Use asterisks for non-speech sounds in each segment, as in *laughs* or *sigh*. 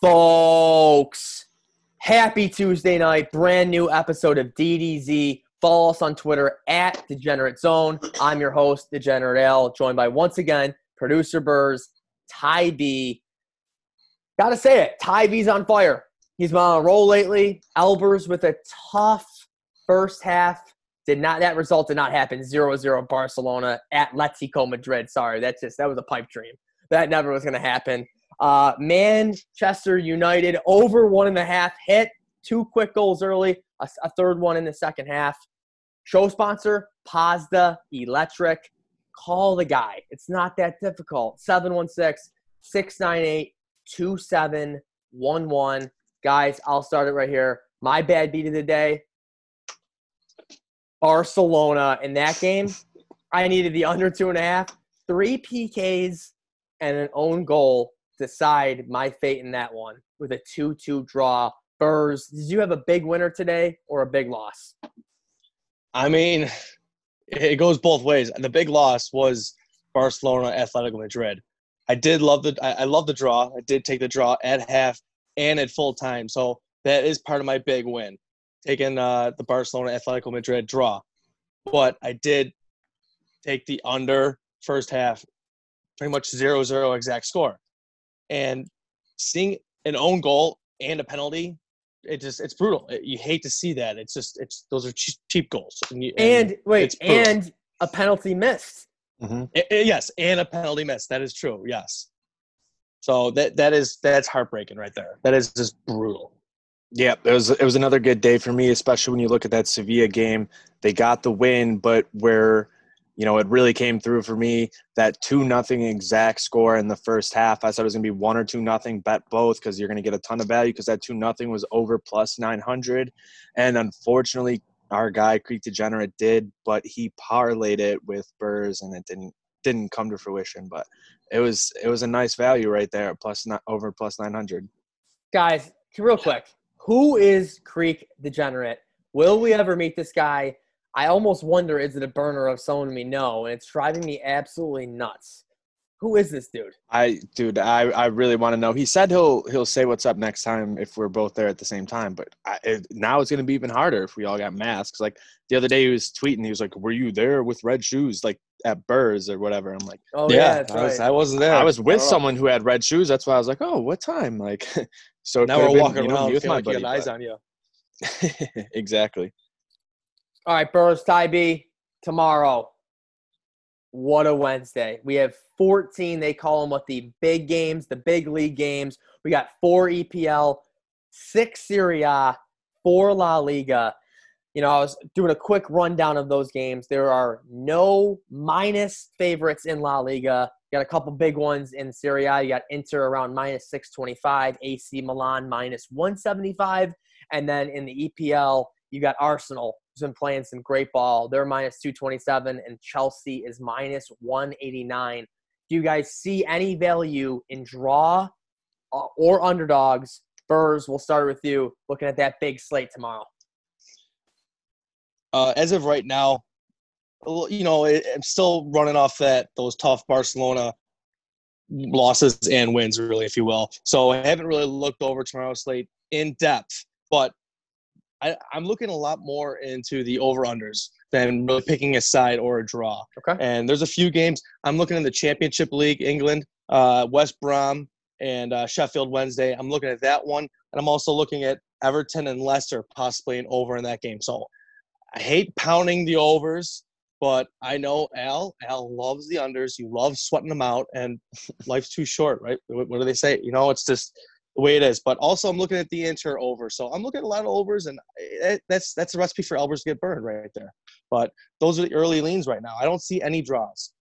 folks. Happy Tuesday night. Brand new episode of DDZ. Follow us on Twitter at Degenerate Zone. I'm your host, Degenerate Al, joined by once again producer Burrs, Ty B. Gotta say it, Ty B's on fire. He's been on a roll lately. Albers with a tough first half. Did not that result did not happen. 0-0 Barcelona at Atletico Madrid. Sorry, that's just that was a pipe dream. That never was gonna happen. Uh, Manchester United over one and a half hit. Two quick goals early, a, a third one in the second half. Show sponsor, Pazda Electric. Call the guy. It's not that difficult. 716 698 2711. Guys, I'll start it right here. My bad beat of the day Barcelona in that game. I needed the under two and a half, three PKs, and an own goal decide my fate in that one with a 2 2 draw. Burrs, did you have a big winner today or a big loss? I mean, it goes both ways. The big loss was Barcelona Atletico Madrid. I did love the I, I love the draw. I did take the draw at half and at full time. So that is part of my big win, taking uh, the Barcelona Atletico Madrid draw. But I did take the under first half, pretty much zero zero exact score and seeing an own goal and a penalty it just it's brutal. It, you hate to see that. It's just it's those are cheap, cheap goals. And, you, and, and wait and a penalty missed. Mm-hmm. it, it, yes and a penalty missed. That is true yes. So that that is that's heartbreaking right there. That is just brutal. Yeah, it was it was another good day for me, especially when you look at that Sevilla game. They got the win, but where you know, it really came through for me. That two nothing exact score in the first half. I said it was gonna be one or two nothing. Bet both because you're gonna get a ton of value because that two nothing was over plus nine hundred, and unfortunately, our guy Creek Degenerate did, but he parlayed it with Burrs and it didn't didn't come to fruition. But it was it was a nice value right there, plus not over plus nine hundred. Guys, real quick, who is Creek Degenerate? Will we ever meet this guy? I almost wonder is it a burner of someone we know, and it's driving me absolutely nuts. Who is this dude? I dude, I, I really want to know. He said he'll he'll say what's up next time if we're both there at the same time. But I, it, now it's gonna be even harder if we all got masks. Like the other day, he was tweeting. He was like, "Were you there with red shoes, like at Burrs or whatever?" I'm like, "Oh yeah, yeah I, was, I wasn't there. I was with oh. someone who had red shoes. That's why I was like, "Oh, what time?" Like, *laughs* so now we're been, walking you know, around with my like buddy, eyes on you. *laughs* exactly. All right, Burrs Ty B, tomorrow. What a Wednesday. We have 14, they call them what the big games, the big league games. We got four EPL, six Serie A, four La Liga. You know, I was doing a quick rundown of those games. There are no minus favorites in La Liga. You got a couple big ones in Serie A. You got Inter around minus 625, AC Milan minus 175. And then in the EPL, you got Arsenal who's been playing some great ball. They're minus 227, and Chelsea is minus 189. Do you guys see any value in draw uh, or underdogs? Burrs, we'll start with you looking at that big slate tomorrow. Uh, as of right now, you know, I'm still running off that those tough Barcelona losses and wins, really, if you will. So I haven't really looked over tomorrow's slate in depth, but I, am looking a lot more into the over unders than really picking a side or a draw. Okay. And there's a few games I'm looking in the Championship League, England, uh, West Brom, and uh, Sheffield Wednesday. I'm looking at that one, and I'm also looking at Everton and Leicester possibly an over in that game. So I hate pounding the overs, but I know Al. Al loves the unders. You love sweating them out, and life's too short, right? What, what do they say? You know, it's just the way it is. But also, I'm looking at the Inter over. So I'm looking at a lot of overs, and eh, that's that's a recipe for Albers to get burned right there. But those are the early leans right now. I don't see any draws.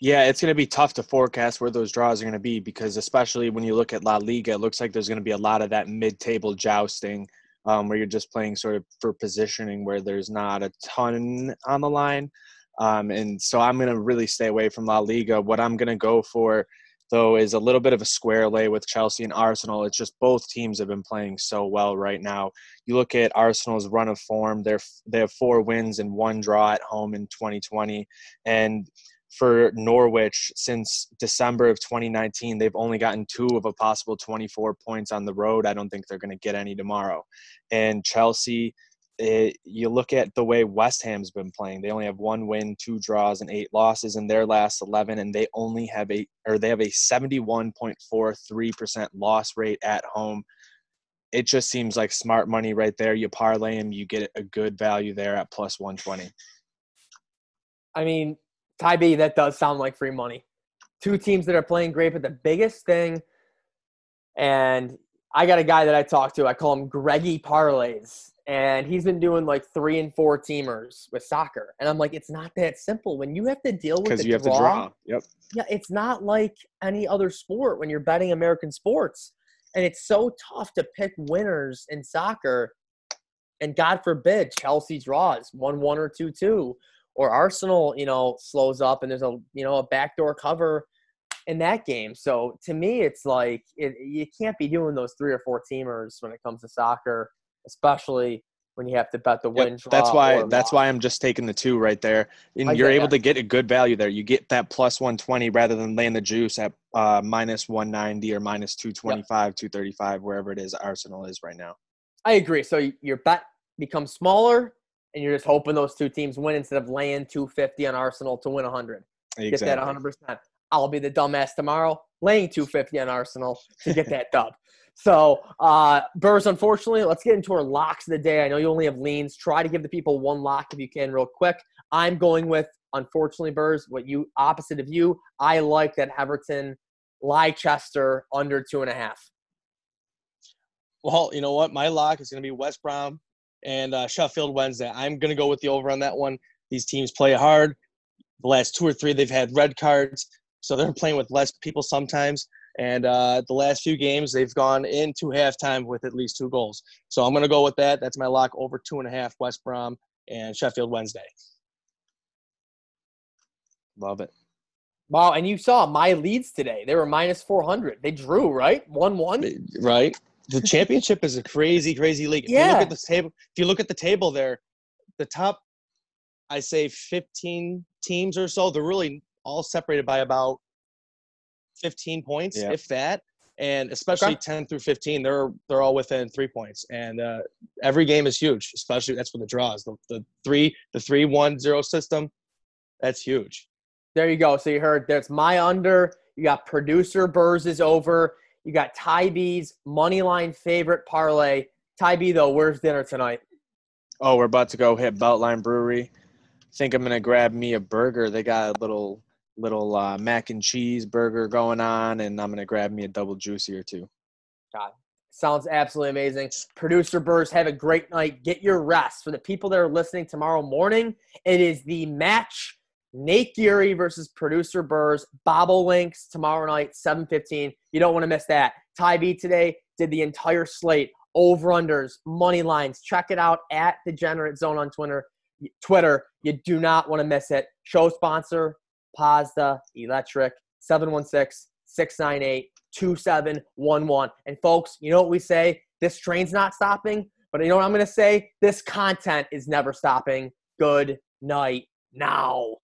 Yeah, it's going to be tough to forecast where those draws are going to be because, especially when you look at La Liga, it looks like there's going to be a lot of that mid-table jousting um, where you're just playing sort of for positioning where there's not a ton on the line. Um, and so I'm going to really stay away from La Liga. What I'm going to go for though is a little bit of a square lay with Chelsea and Arsenal. It's just both teams have been playing so well right now. You look at Arsenal's run of form; they're they have four wins and one draw at home in 2020, and for Norwich since December of 2019. They've only gotten two of a possible 24 points on the road. I don't think they're going to get any tomorrow. And Chelsea, it, you look at the way West Ham's been playing. They only have one win, two draws, and eight losses in their last 11, and they only have a or they have a 71.43% loss rate at home. It just seems like smart money right there. You parlay them, you get a good value there at plus 120. I mean, Ty B, that does sound like free money. Two teams that are playing great, but the biggest thing, and I got a guy that I talk to. I call him Greggy Parlays, and he's been doing like three and four teamers with soccer. And I'm like, it's not that simple. When you have to deal with Because you have to draw. Yep. yeah, it's not like any other sport when you're betting American sports. And it's so tough to pick winners in soccer. And God forbid Chelsea draws one one or two two, or Arsenal, you know, slows up and there's a you know a backdoor cover in that game. So to me, it's like it, you can't be doing those three or four teamers when it comes to soccer, especially when you have to bet the Yep, win. that's why that's why I'm just taking the two right there. And you're able to get a good value there. You get that plus 120 rather than laying the juice at uh, minus 190 or minus 225, 235, wherever it is Arsenal is right now. I agree. So your bet becomes smaller, and you're just hoping those two teams win instead of laying 250 on Arsenal to win 100. Exactly. Get that 100%. I'll be the dumbass tomorrow laying 250 on Arsenal to get that dub. So, uh, Burrs, unfortunately, let's get into our locks of the day. I know you only have leans. Try to give the people one lock if you can, real quick. I'm going with, unfortunately, Burrs, what you opposite of you. I like that Everton Leicester under two and a half. Well, you know what? My lock is going to be West Brom and uh, Sheffield Wednesday. I'm going to go with the over on that one. These teams play hard. The last two or three, they've had red cards, so they're playing with less people sometimes. And uh, the last few games, they've gone into halftime with at least two goals. So I'm going to go with that. That's my lock over two and a half West Brom and Sheffield Wednesday. Love it. Wow, and you saw my leads today. They were minus 400. They drew, right? 1 1. Right? The championship is a crazy, crazy league. If you look at the table, if you look at the table there, the top, I say, 15 teams or so, they're really all separated by about 15 points, Yeah. if that. And especially Okay. 10 through 15, they're they're all within three points. And uh, every game is huge, especially that's for the draws. The, the three, the three one zero system, that's huge. There you go. So you heard that's my under. You got producer Burrs is over. You got Ty B's money line favorite parlay. Ty B though, where's dinner tonight? Oh, we're about to go hit Beltline Brewery. Think I'm gonna grab me a burger. They got a little little uh, mac and cheese burger going on, and I'm gonna grab me a double juicy or two. God, Sounds absolutely amazing. Producer Burrs, have a great night. Get your rest. For the people that are listening tomorrow morning, it is the match. Nate Geary versus producer Burrs. Bobble links tomorrow night, 7:15. You don't want to miss that. Ty B today did the entire slate, over unders, money lines. Check it out at Degenerate Zone on Twitter. Twitter. You do not want to miss it. Show sponsor, Pazda Electric, 716 698 2711. And folks, you know what we say? This train's not stopping, but you know what I'm going to say? This content is never stopping. Good night now.